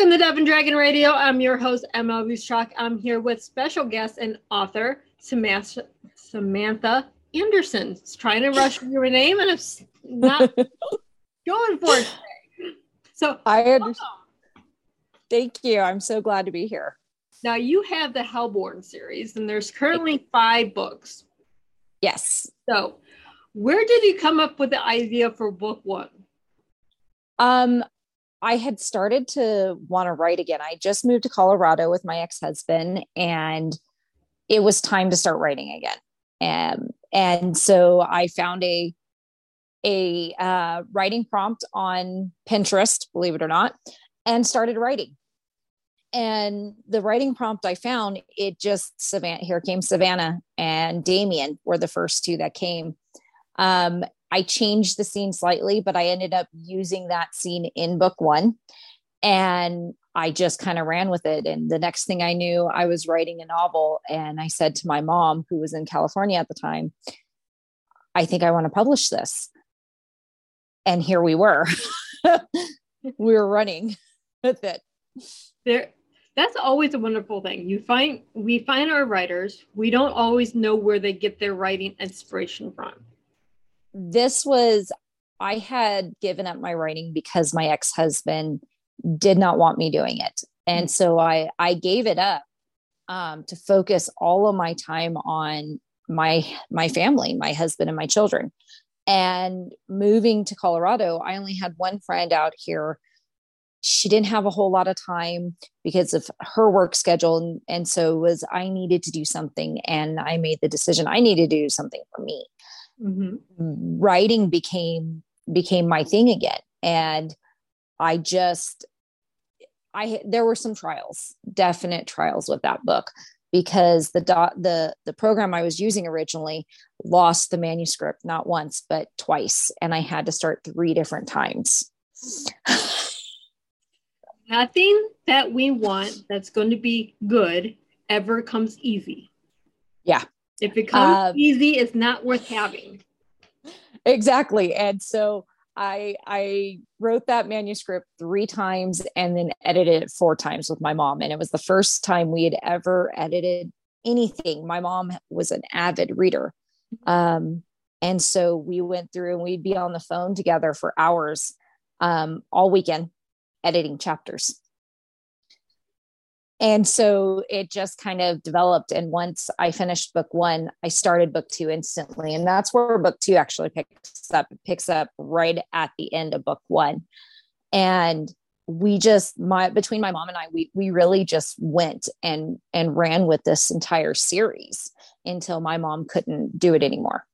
Welcome to Dove and Dragon Radio. I'm your host, Emma Ruscsak. I'm here with special guest and author, Sammantha, Sammantha Anderson. It's trying to rush your name and it's not going for it today. So I understand. Thank you. I'm so glad to be here. Now you have the Hellborn series, and there's currently five books. Yes. So where did you come up with the idea for book one? Um, I had started to want to write again. I just moved to Colorado with my ex-husband and it was time to start writing again. And and so I found a a uh, writing prompt on Pinterest, believe it or not, and started writing. And the writing prompt I found, it just Savannah, here came Savannah and Damien were the first two that came. Um, I changed the scene slightly, but I ended up using that scene in book one. And I just kind of ran with it. And the next thing I knew, I was writing a novel. And I said to my mom, who was in California at the time, I think I want to publish this. And here we were. we were running with it. There, that's always a wonderful thing. You find we find our writers, we don't always know where they get their writing inspiration from this was I had given up my writing because my ex-husband did not want me doing it. And so I I gave it up um, to focus all of my time on my my family, my husband and my children. And moving to Colorado, I only had one friend out here. She didn't have a whole lot of time because of her work schedule. And, and so was I needed to do something. And I made the decision I needed to do something for me mm-hmm. writing became became my thing again. And i just i there were some trials definite trials with that book because the dot the the program i was using originally lost the manuscript not once but twice. And i had to start three different times. Nothing that we want that's going to be good ever comes easy. Yeah if it comes uh, easy, it's not worth having. Exactly. And so I I wrote that manuscript three times and then edited it four times with my mom. And it was the first time we had ever edited anything. My mom was an avid reader. Um, and so we went through and we'd be on the phone together for hours um, all weekend editing chapters and so it just kind of developed and once i finished book one i started book two instantly and that's where book two actually picks up picks up right at the end of book one. And we just my between my mom and i we we really just went and and ran with this entire series until my mom couldn't do it anymore.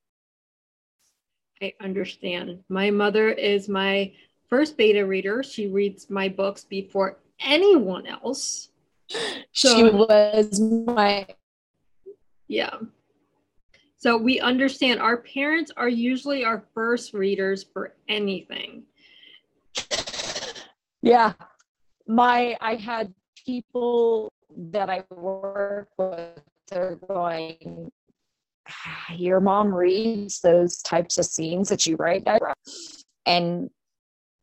I understand. My mother is my first beta reader. She reads my books before anyone else so, she was my yeah. So we understand our parents are usually our first readers for anything. Yeah. My i had people that i work with they're going ah, your mom reads those types of scenes that you write and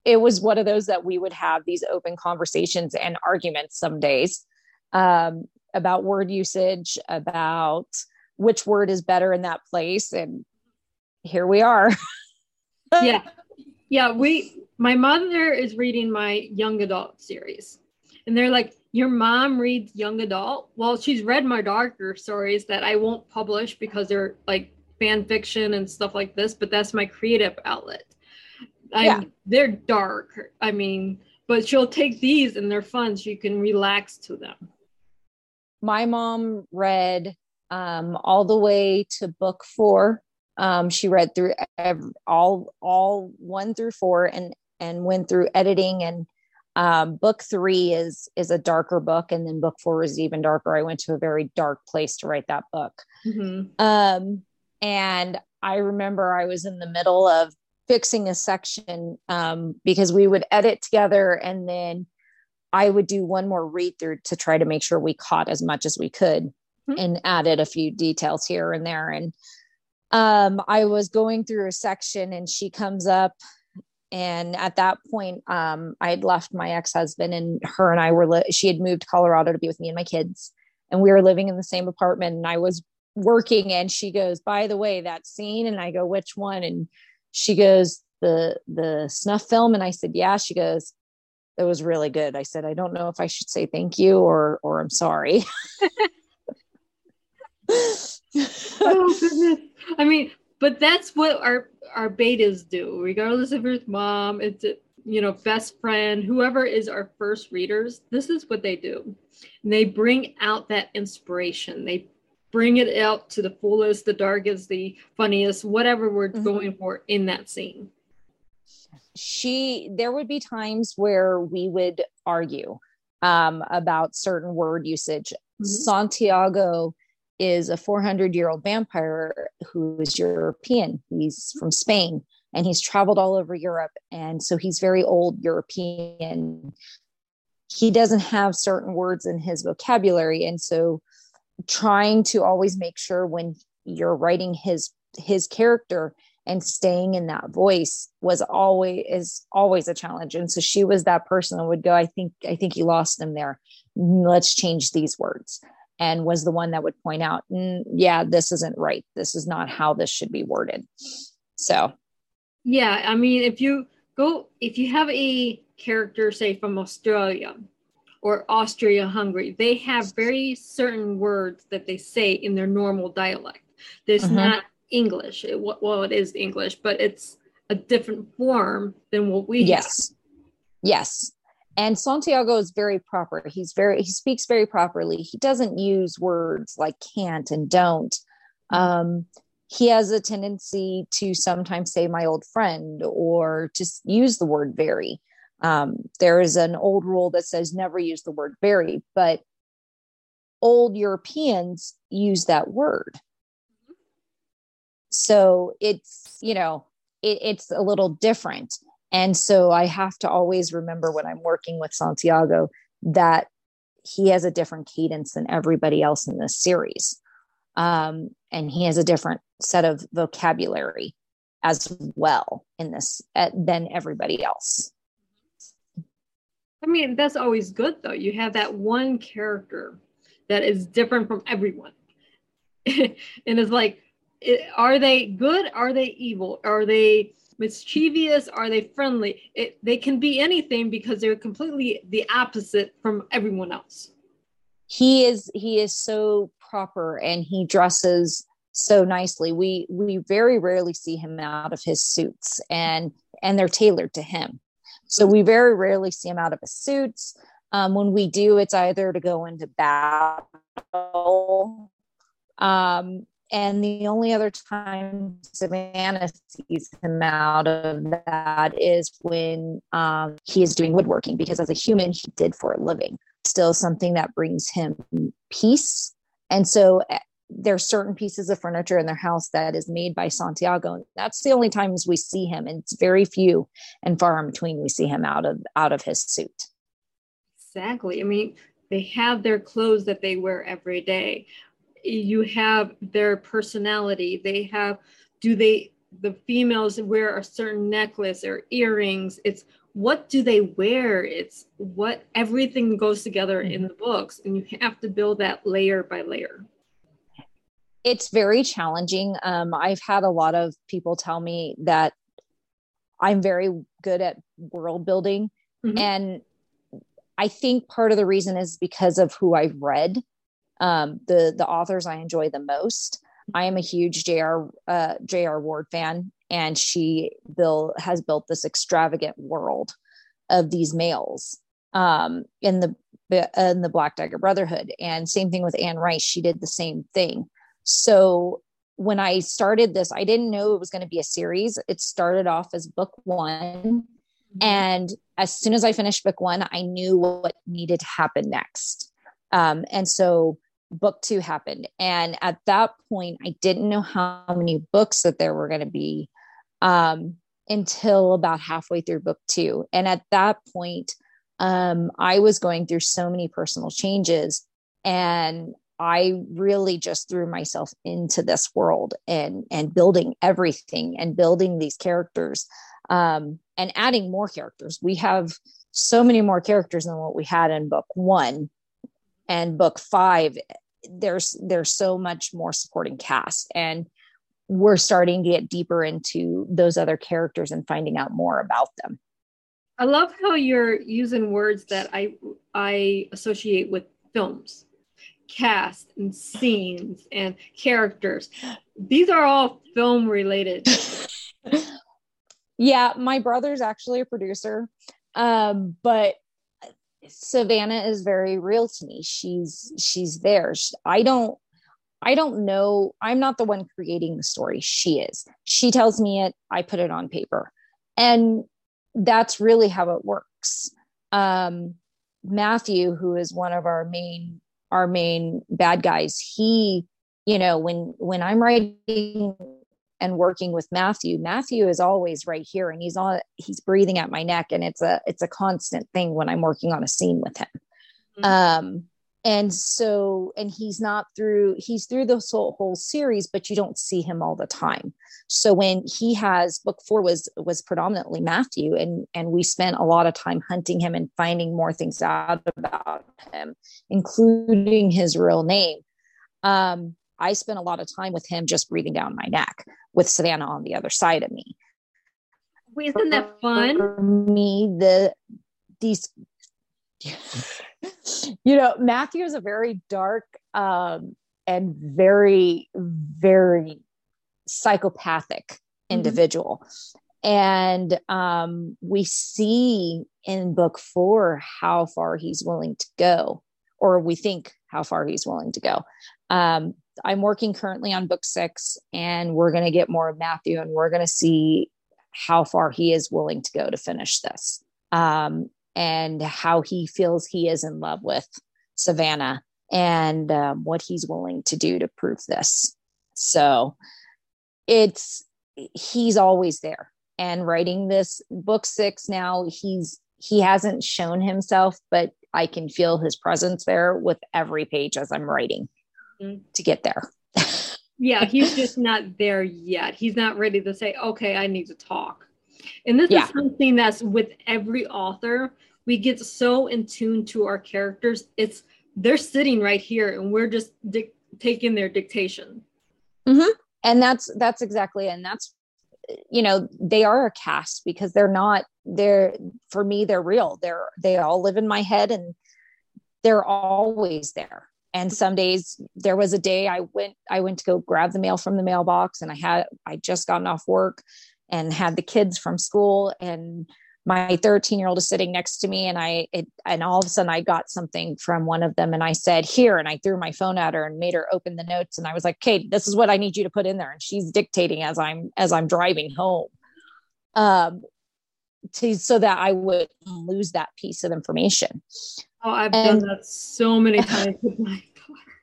it was one of those that we would have these open conversations and arguments some days um, about word usage, about which word is better in that place. And here we are. yeah. Yeah. We, my mother is reading my young adult series. And they're like, Your mom reads young adult? Well, she's read my darker stories that I won't publish because they're like fan fiction and stuff like this, but that's my creative outlet. I'm, yeah. They're dark. I mean, but she'll take these and they're fun so you can relax to them my mom read um, all the way to book four. Um, she read through every, all all one through four and and went through editing and um, book three is is a darker book and then book four is even darker. I went to a very dark place to write that book. Mm-hmm. Um, and I remember I was in the middle of fixing a section um, because we would edit together and then I would do one more read through to try to make sure we caught as much as we could mm-hmm. and added a few details here and there. And um, I was going through a section and she comes up and at that point um, i had left my ex-husband and her and i were li- she had moved to colorado to be with me and my kids. And we were living in the same apartment and i was working and she goes by the way that scene. And i go which one? And she goes the the snuff film. And i said yeah. She goes it was really good. I said i don't know if i should say thank you or or i'm sorry. Oh goodness. I mean but that's what our our betas do regardless of it's mom it's you know best friend whoever is our first readers this is what they do. And they bring out that inspiration. They bring it out to the fullest the darkest the funniest whatever we're mm-hmm. going for in that scene she there would be times where we would argue um, about certain word usage mm-hmm. santiago is a 400 year old vampire who is European. He's from Spain and he's traveled all over Europe. And so he's very old European. He doesn't have certain words in his vocabulary. And so trying to always make sure when you're writing his his character and staying in that voice was always is always a challenge and so she was that person that would go i think i think you lost them there let's change these words and was the one that would point out, mm, yeah, this isn't right. This is not how this should be worded. So, yeah, I mean, if you go, if you have a character, say from Australia or Austria Hungary, they have very certain words that they say in their normal dialect. There's mm-hmm. not English. It, well, it is English, but it's a different form than what we yes. Have. Yes and santiago is very proper he's very he speaks very properly he doesn't use words like can't and don't um, he has a tendency to sometimes say my old friend or just use the word very um, there is an old rule that says never use the word very but old europeans use that word so it's you know it, it's a little different and so I have to always remember when I'm working with Santiago that he has a different cadence than everybody else in this series. Um, and he has a different set of vocabulary as well in this uh, than everybody else. I mean, that's always good though. You have that one character that is different from everyone. and it's like, are they good? Are they evil? Are they mischievous? Are they friendly? It, they can be anything because they're completely the opposite from everyone else. He is he is so proper and he dresses so nicely. We we very rarely see him out of his suits and and they're tailored to him. So we very rarely see him out of his suits. Um, when we do, it's either to go into battle um, and the only other time Savannah sees him out of that is when um, he is doing woodworking, because as a human, he did for a living. Still something that brings him peace. And so eh, there are certain pieces of furniture in their house that is made by Santiago. That's the only times we see him, and it's very few and far in between we see him out of out of his suit. Exactly. I mean, they have their clothes that they wear every day you have their personality. They have do they the females wear a certain necklace or earrings. It's what do they wear? It's what everything goes together in mm-hmm. the books and you have to build that layer by layer. It's very challenging. Um, i've had a lot of people tell me that i'm very good at world building. Mm-hmm. and i think part of the reason is because of who i've read um, the the authors I enjoy the most. I am a huge J.R. Uh, J.R. Ward fan, and she built has built this extravagant world of these males um, in the in the Black Dagger Brotherhood. And same thing with Anne Rice; she did the same thing. So when I started this, I didn't know it was going to be a series. It started off as book one. Mm-hmm. And as soon as I finished book one, I knew what needed to happen next. Um, and so book two happened. And at that point, I didn't know how many books that there were going to be um, until about halfway through book two. And at that point, um, I was going through so many personal changes. And I really just threw myself into this world and and building everything and building these characters. Um, and adding more characters. We have so many more characters than what we had in book one and book five. There's there's so much more supporting cast, and we're starting to get deeper into those other characters and finding out more about them. I love how you're using words that I I associate with films, cast and scenes and characters. These are all film related. yeah, my brother's actually a producer, um, but Savannah is very real to me. She's she's there. I don't I don't know. I'm not the one creating the story. She is. She tells me it. I put it on paper, and that's really how it works. Um, Matthew, who is one of our main our main bad guys, he, you know, when when I'm writing and working with Matthew, Matthew is always right here, and he's on he's breathing at my neck, and it's a it's a constant thing when I'm working on a scene with him. Mm-hmm. Um, and so and he's not through he's through the whole, whole series but you don't see him all the time so when he has book four was was predominantly matthew and and we spent a lot of time hunting him and finding more things out about him including his real name um i spent a lot of time with him just breathing down my neck with savannah on the other side of me isn't that fun For me the these you know, Matthew is a very dark um, and very, very psychopathic mm-hmm. individual. Mm-hmm. And um, we see in book four how far he's willing to go, or we think how far he's willing to go. Um, I'm working currently on book six, and we're going to get more of Matthew, and we're going to see how far he is willing to go to finish this. Um, and how he feels he is in love with Savannah and um, what he's willing to do to prove this. So it's he's always there. And writing this book six now, he's he hasn't shown himself, but I can feel his presence there with every page as I'm writing to get there. yeah, he's just not there yet. He's not ready to say, okay, I need to talk. And this yeah. is something that's with every author. We get so in tune to our characters. It's they're sitting right here, and we're just di- taking their dictation. Mm-hmm. And that's that's exactly, and that's you know they are a cast because they're not they're for me they're real. They're they all live in my head, and they're always there and some days there was a day i went i went to go grab the mail from the mailbox and i had i just gotten off work and had the kids from school. And my 13 year old is sitting next to me and i it, and all of a sudden i got something from one of them and i said here and i threw my phone at her and made her open the notes. And i was like kate this is what i need you to put in there. And she's dictating as i'm as i'm driving home um to so that i would lose that piece of information oh i've and, done that so many times with my daughter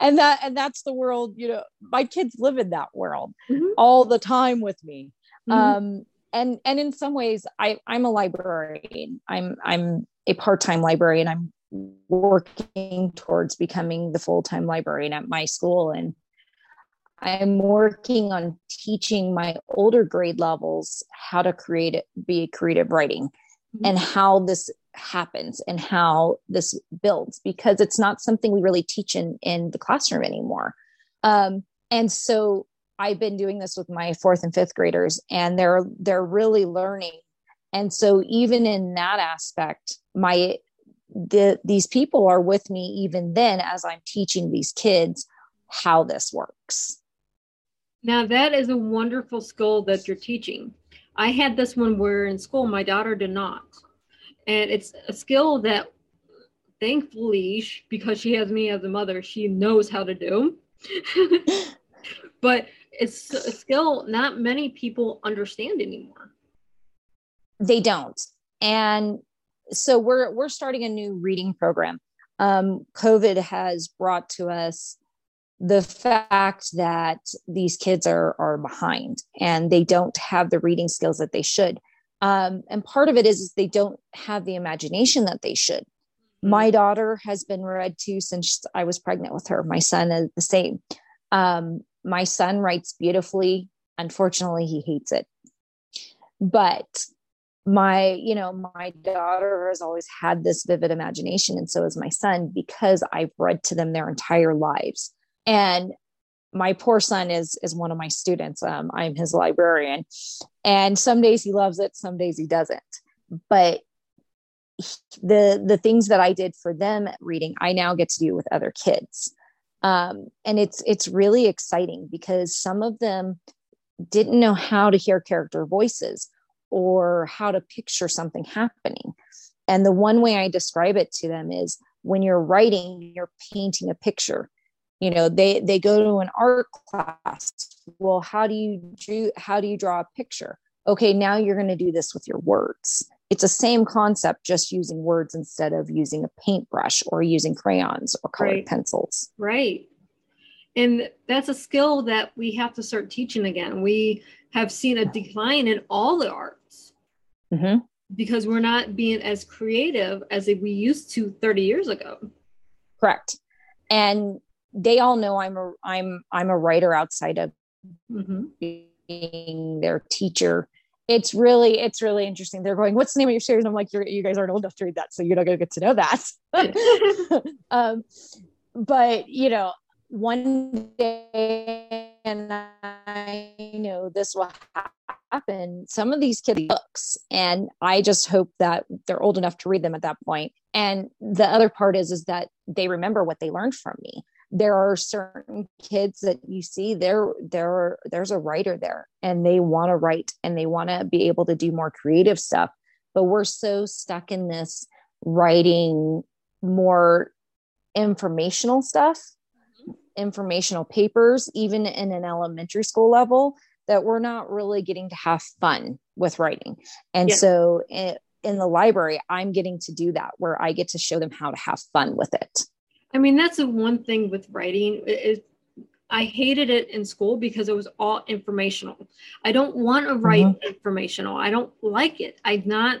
and that and that's the world you know my kids live in that world mm-hmm. all the time with me mm-hmm. um and and in some ways i i'm a librarian i'm i'm a part-time librarian i'm working towards becoming the full-time librarian at my school and i'm working on teaching my older grade levels how to create be creative writing mm-hmm. and how this happens and how this builds because it's not something we really teach in in the classroom anymore. Um, and so i've been doing this with my fourth and fifth graders and they're they're really learning. And so even in that aspect my the these people are with me even then as i'm teaching these kids how this works. Now that is a wonderful skill that you're teaching. I had this one where in school my daughter did not and it's a skill that thankfully because she has me as a mother she knows how to do. But it's a skill not many people understand anymore. They don't. And so we're we're starting a new reading program. Um, covid has brought to us the fact that these kids are are behind and they don't have the reading skills that they should um, and part of it is, is they don't have the imagination that they should. Mm-hmm. my daughter has been read to since i was pregnant with her. My son is the same. Um, my son writes beautifully. Unfortunately he hates it. But my you know my daughter has always had this vivid imagination and so has my son because i've read to them their entire lives. And my poor son is is one of my students um, i'm his librarian and some days he loves it some days he doesn't but the the things that i did for them reading i now get to do with other kids um, and it's it's really exciting because some of them didn't know how to hear character voices or how to picture something happening. And the one way I describe it to them is when you're writing, you're painting a picture. You know, they they go to an art class. Well, how do you do how do you draw a picture? Okay, now you're going to do this with your words. It's the same concept, just using words instead of using a paintbrush or using crayons or colored right. pencils. Right. And that's a skill that we have to start teaching again. We have seen a decline in all the arts mm-hmm. because we're not being as creative as we used to 30 years ago. Correct. And they all know I'm a I'm I'm a writer outside of mm-hmm. being their teacher. It's really it's really interesting. They're going, "What's the name of your series?" And I'm like, "You guys aren't old enough to read that, so you're not going to get to know that." um, but you know, one day, and I know this will happen some of these kids books and i just hope that they're old enough to read them at that point. point and the other part is is that they remember what they learned from me there are certain kids that you see there there there's a writer there and they want to write and they want to be able to do more creative stuff but we're so stuck in this writing more informational stuff mm-hmm. informational papers even in an elementary school level that we're not really getting to have fun with writing. And yeah. so it, in the library, I'm getting to do that where I get to show them how to have fun with it. I mean, that's the one thing with writing. It, I hated it in school because it was all informational. I don't want to write mm-hmm. informational. I don't like it. I'm not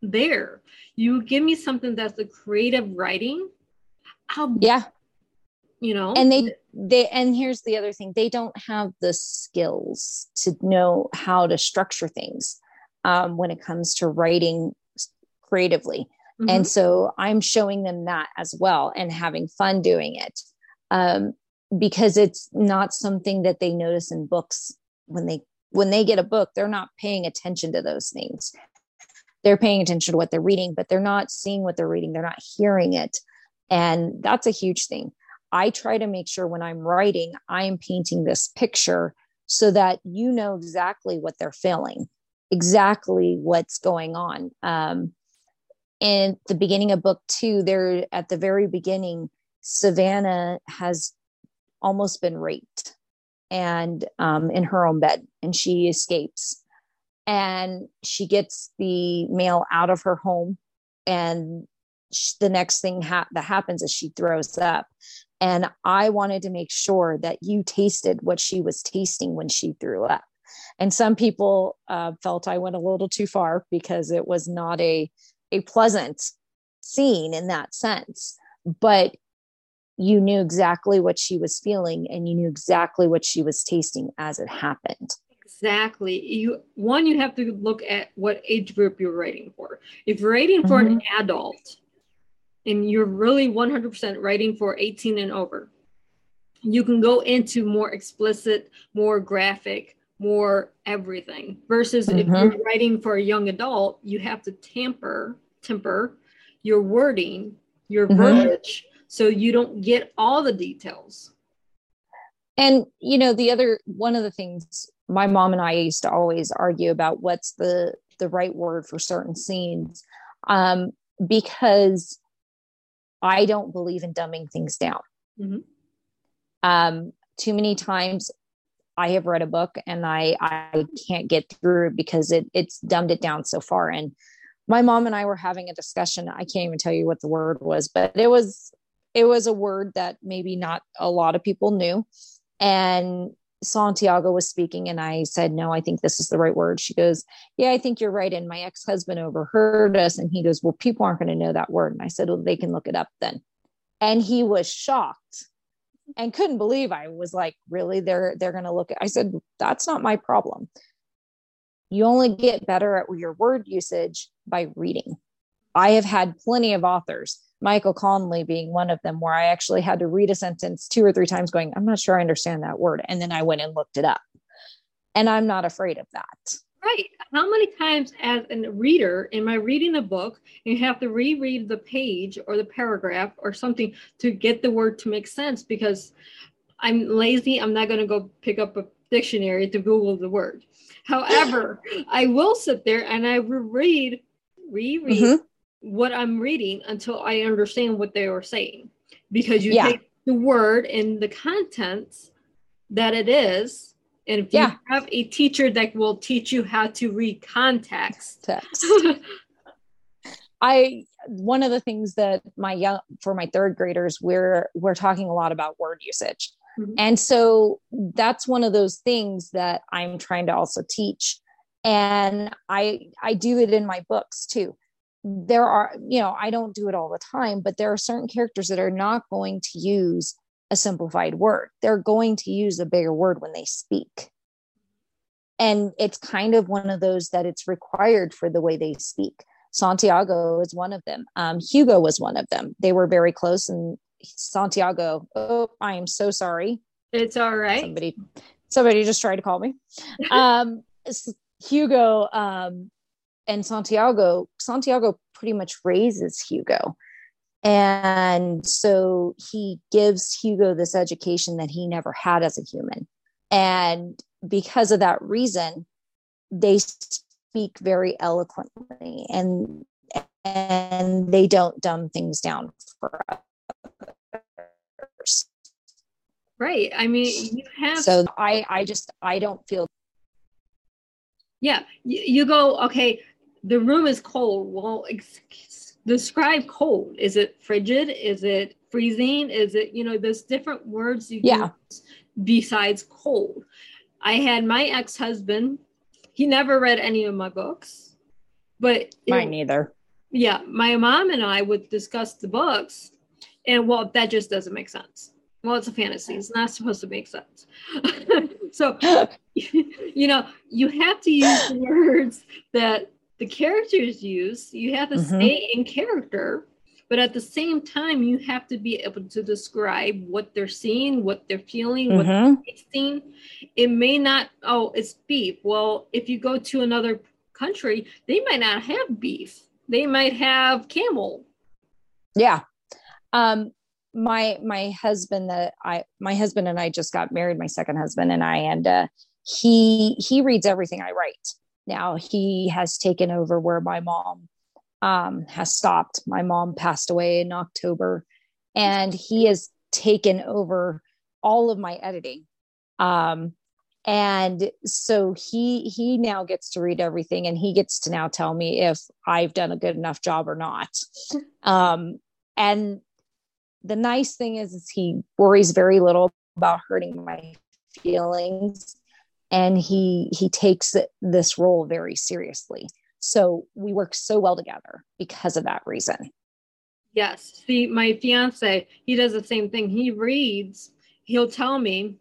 there. You give me something that's a creative writing. I'll, yeah. You know, and they they and here's the other thing they don't have the skills to know how to structure things um, when it comes to writing creatively mm-hmm. and so i'm showing them that as well and having fun doing it um, because it's not something that they notice in books when they when they get a book they're not paying attention to those things they're paying attention to what they're reading but they're not seeing what they're reading they're not hearing it and that's a huge thing I try to make sure when I'm writing, I am painting this picture so that you know exactly what they're feeling, exactly what's going on. Um, in the beginning of book two, there at the very beginning, Savannah has almost been raped and um, in her own bed, and she escapes. And she gets the mail out of her home, and the next thing ha- that happens is she throws up and I wanted to make sure that you tasted what she was tasting when she threw up. And some people uh, felt I went a little too far because it was not a, a pleasant scene in that sense. But you knew exactly what she was feeling and you knew exactly what she was tasting as it happened exactly you one you have to look at what age group you're writing for if you're writing for mm-hmm. an adult and you're really 100% writing for 18 and over, you can go into more explicit, more graphic, more everything. Versus mm-hmm. if you're writing for a young adult, you have to tamper, temper your wording, your mm-hmm. verbiage, so you don't get all the details. And you know, the other one of the things my mom and I used to always argue about what's the the right word for certain scenes, um, because I don't believe in dumbing things down. Mm-hmm. Um, too many times I have read a book and I I can't get through because it it's dumbed it down so far. And my mom and I were having a discussion. I can't even tell you what the word was, but it was it was a word that maybe not a lot of people knew. And Santiago was speaking and I said, No, I think this is the right word. She goes, Yeah, I think you're right. And my ex husband overheard us and he goes, Well, people aren't going to know that word. And I said, Well, they can look it up then. And he was shocked and couldn't believe I was like, Really? They're they're gonna look at I said, That's not my problem. You only get better at your word usage by reading. I have had plenty of authors, Michael Connelly being one of them, where I actually had to read a sentence two or three times, going, I'm not sure I understand that word. And then I went and looked it up. And I'm not afraid of that. Right. How many times, as a reader, am I reading a book and you have to reread the page or the paragraph or something to get the word to make sense because I'm lazy. I'm not going to go pick up a dictionary to Google the word. However, I will sit there and I reread, reread mm-hmm. what I'm reading until I understand what they are saying because you yeah. take the word and the contents that it is and if yeah. you have a teacher that will teach you how to read context. Text. I one of the things that my young for my third graders we're we're talking a lot about word usage. Mm-hmm. And so that's one of those things that I'm trying to also teach. And I I do it in my books too. There are, you know, I don't do it all the time, but there are certain characters that are not going to use a simplified word. They're going to use a bigger word when they speak. And it's kind of one of those that it's required for the way they speak. Santiago is one of them. Um, Hugo was one of them. They were very close, and Santiago. Oh, I am so sorry. It's all right. Somebody, somebody just tried to call me. Um, Hugo um, and Santiago. Santiago pretty much raises Hugo, and so he gives Hugo this education that he never had as a human. And because of that reason, they speak very eloquently and and they don't dumb things down for us. Right. I mean, you have so I I just I don't feel yeah you, you go okay the room is cold well describe cold. Is it frigid? Is it freezing? Is it, you know, there's different words you yeah. use besides cold. I had my ex husband, he never read any of my books, but mine neither. Yeah, my mom and I would discuss the books, and well, that just doesn't make sense. Well, it's a fantasy, it's not supposed to make sense. so, you know, you have to use words that the characters use, you have to mm-hmm. stay in character, but at the same time, you have to be able to describe what they're seeing, what they're feeling, mm-hmm. what they're tasting. It may not, oh, it's beef. Well, if you go to another country, they might not have beef. They might have camel. Yeah. Um, my my husband that I my husband and I just got married, my second husband and I, and uh, he he reads everything I write now he has taken over where my mom um, has stopped. My mom passed away in October, and he has taken over all of my editing. Um, and so he he now gets to read everything, and he gets to now tell me if I've done a good enough job or not. Um, and the nice thing is, is he worries very little about hurting my feelings and he he takes this role very seriously. So we work so well together because of that reason. Yes. See my fiance he does the same thing. He reads he'll tell me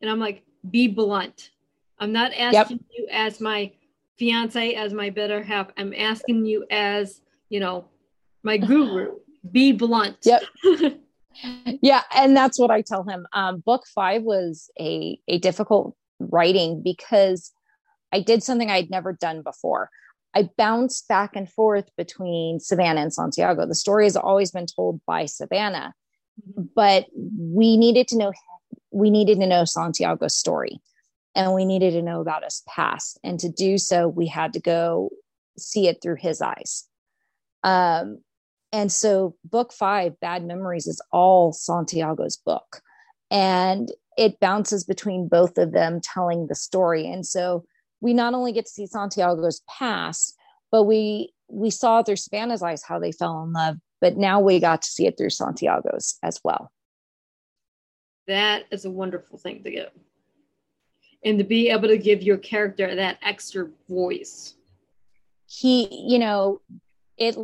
and i'm like be blunt. I'm not asking yep. you as my fiance as my better half. I'm asking you as you know my guru. Be blunt. Yep. Yeah and that's what i tell him. Um, book five was a a difficult writing because I did something I'd never done before. I bounced back and forth between Savannah and Santiago. The story has always been told by Savannah, but we needed to know we needed to know Santiago's story and we needed to know about his past. And to do so, we had to go see it through his eyes. Um, and so, book five, Bad Memories, is all Santiago's book. And it bounces between both of them telling the story. And so we not only get to see Santiago's past, but we we saw through Savannah's eyes how they fell in love, but now we got to see it through Santiago's as well. That is a wonderful thing to get. And to be able to give your character that extra voice. He, you know, it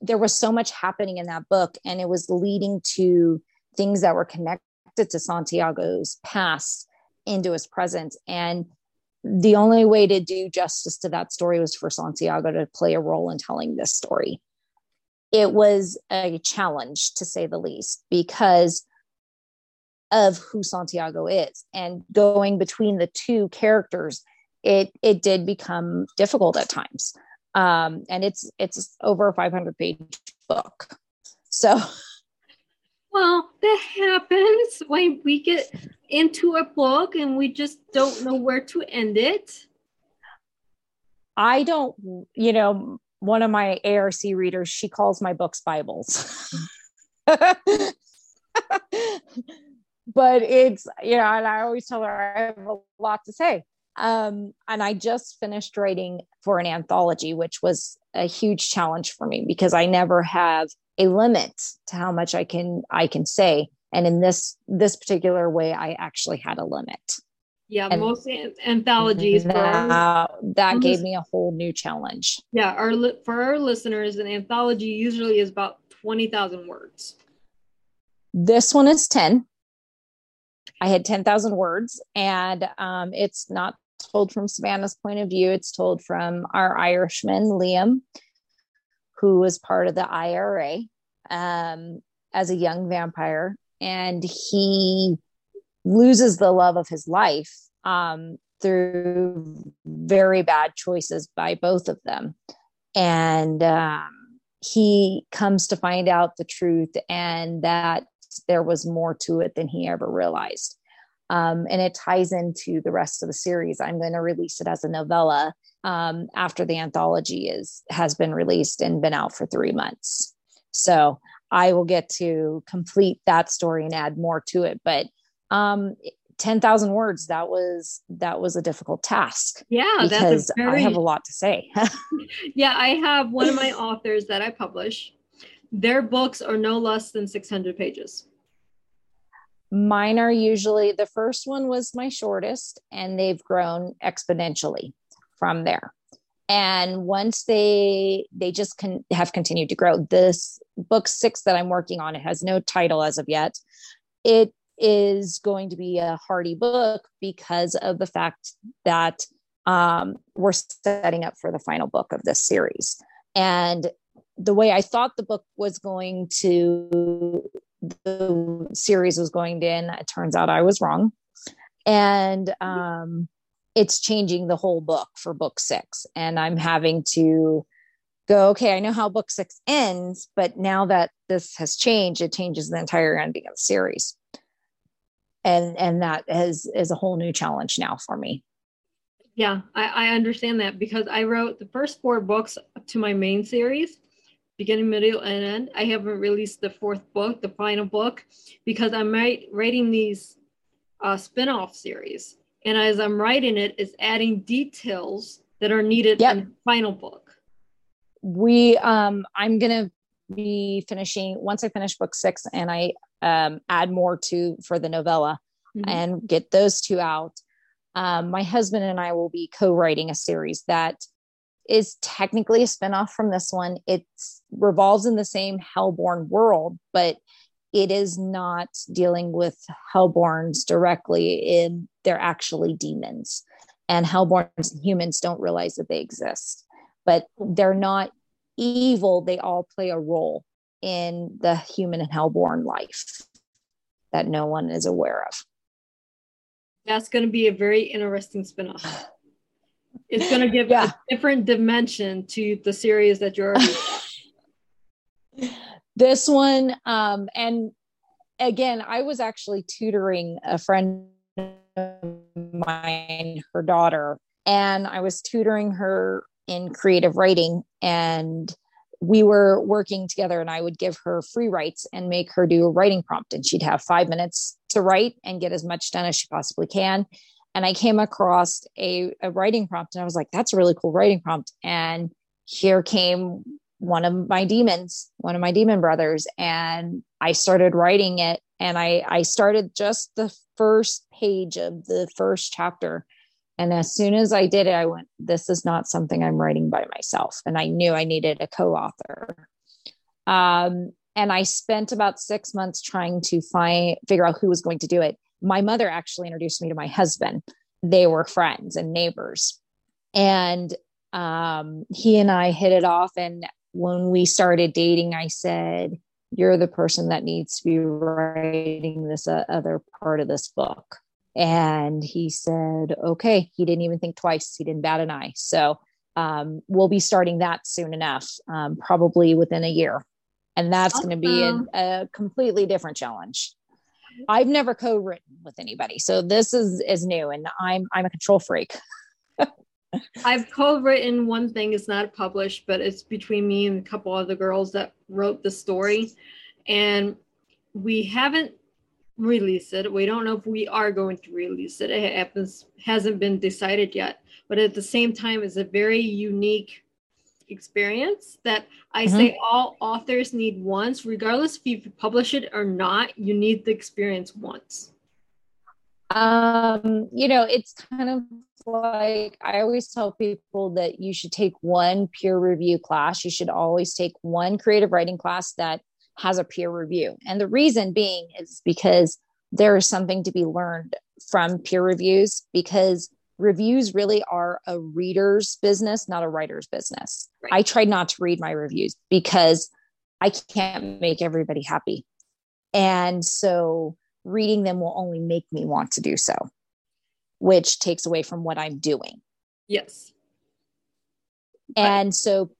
there was so much happening in that book and it was leading to things that were connected connected to Santiago's past into his present. And the only way to do justice to that story was for Santiago to play a role in telling this story. It was a challenge to say the least because of who Santiago is and going between the two characters it it did become difficult at times um and it's it's over a 500 page book so well that happens when we get into a book and we just don't know where to end it. I don't you know one of my arc readers she calls my books bibles. But it's you know and i always tell her i have a lot to say. Um, and i just finished writing for an anthology which was a huge challenge for me because i never have a limit to how much i can i can say. And in this this particular way i actually had a limit. Yeah and most anthologies that, that gave me a whole new challenge. Yeah our for our listeners an anthology usually is about 20000 words. This one is 10 I had 10,000 words, and um, it's not told from Savannah's point of view. It's told from our Irishman, Liam, who was part of the IRA um, as a young vampire. And he loses the love of his life um, through very bad choices by both of them. And um, he comes to find out the truth and that there was more to it than he ever realized. Um, and it ties into the rest of the series. I'm going to release it as a novella um, after the anthology is has been released and been out for three months. So I will get to complete that story and add more to it. But um, 10,000 words that was that was a difficult task yeah because very... i have a lot to say yeah i have one of my authors that i publish their books are no less than 600 pages. Mine are usually the first one was my shortest, and they've grown exponentially from there. And once they they just can have continued to grow. This book six that I'm working on, it has no title as of yet. It is going to be a hardy book because of the fact that um, we're setting up for the final book of this series. And the way I thought the book was going to, the series was going to end, it turns out I was wrong. And um, it's changing the whole book for book six. And I'm having to go, okay, I know how book six ends, but now that this has changed, it changes the entire ending of the series. And and that has is a whole new challenge now for me. Yeah, I, I understand that because I wrote the first four books to my main series beginning, middle, and end. I haven't released the fourth book, the final book, because I'm writing these uh, spin-off series. And as I'm writing it, it's adding details that are needed yep. in the final book. We um I'm gonna be finishing once I finish book six and I um add more to for the novella mm-hmm. and get those two out. Um, my husband and I will be co-writing a series that is technically a spinoff from this one. It revolves in the same Hellborn world, but it is not dealing with Hellborns directly. In they're actually demons, and Hellborns and humans don't realize that they exist, but they're not evil. They all play a role in the human and Hellborn life that no one is aware of. That's going to be a very interesting spinoff. It's going to give yeah. a different dimension to the series that you're already. this one, um, and again, I was actually tutoring a friend of mine, her daughter, and I was tutoring her in creative writing and we were working together and I would give her free writes and make her do a writing prompt and she'd have 5 minutes to write and get as much done as she possibly can and I came across a, a writing prompt and I was like, that's a really cool writing prompt. And here came one of my demons, one of my demon brothers. And I started writing it. And I, I started just the first page of the first chapter. And as soon as I did it, I went, this is not something I'm writing by myself. And I knew I needed a co author. Um, and I spent about six months trying to find, figure out who was going to do it my mother actually introduced me to my husband they were friends and neighbors. And um, he and I hit it off. And when we started dating, I said, You're the person that needs to be writing this uh, other part of this book. And he said, Okay. He didn't even think twice, he didn't bat an eye. So um, we'll be starting that soon enough, um, probably within a year. And that's awesome. going to be a, a completely different challenge. I've never co-written with anybody, so this is is new, and I'm I'm a control freak. I've co-written one thing. It's not published, but it's between me and a couple other girls that wrote the story, and we haven't released it. We don't know if we are going to release it. It happens hasn't been decided yet. But at the same time, it's a very unique experience that I mm-hmm. say all authors need once, regardless if you publish it or not, you need the experience once. Um, you know, it's kind of like I always tell people that you should take one peer review class. You should always take one creative writing class that has a peer review. And the reason being is because there is something to be learned from peer reviews because reviews really are a reader's business, not a writer's business. Right. I try not to read my reviews because I can't make everybody happy. And so reading them will only make me want to do so, which takes away from what I'm doing. Yes. And so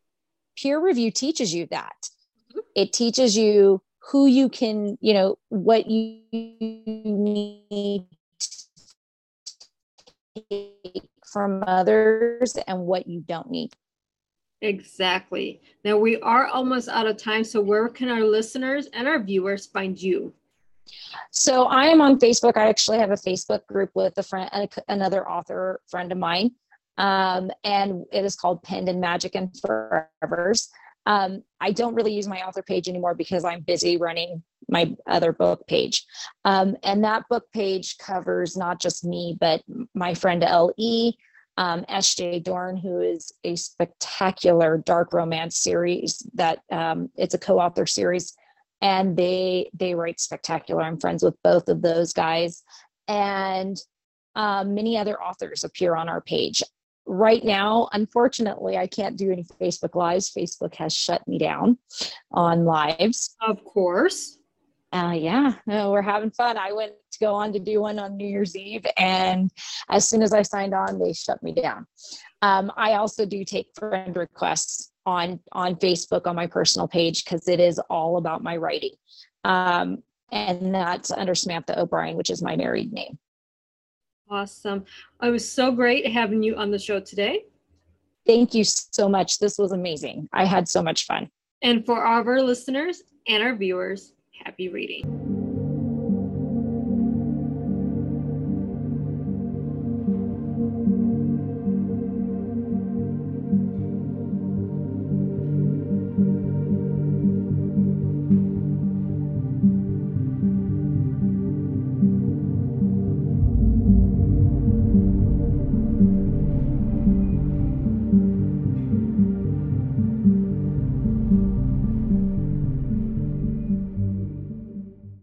peer review teaches you that. Mm-hmm. It teaches you who you can, you know, what you need from others and what you don't need. Exactly. Now we are almost out of time. So, where can our listeners and our viewers find you? So, I am on Facebook. I actually have a Facebook group with a friend, another author friend of mine, um, and it is called Pinned in Magic and Forevers. Um, I don't really use my author page anymore because I'm busy running my other book page. Um, and that book page covers not just me, but my friend L.E., um, S.J. Dorn, who is a spectacular dark romance series that um, it's a co-author series, and they they write spectacular. I'm friends with both of those guys, and um, many other authors appear on our page right now, unfortunately, I can't do any Facebook Lives. Facebook has shut me down on lives. Of course. Uh, yeah, no, we're having fun. I went to go on to do one on New Year's Eve, and as soon as I signed on, they shut me down. Um, I also do take friend requests on on Facebook on my personal page because it is all about my writing, um, and that's under Sammantha O'Brien, which is my married name. Awesome. I was so great having you on the show today. Thank you so much. This was amazing. I had so much fun. And for all of our listeners and our viewers, happy reading.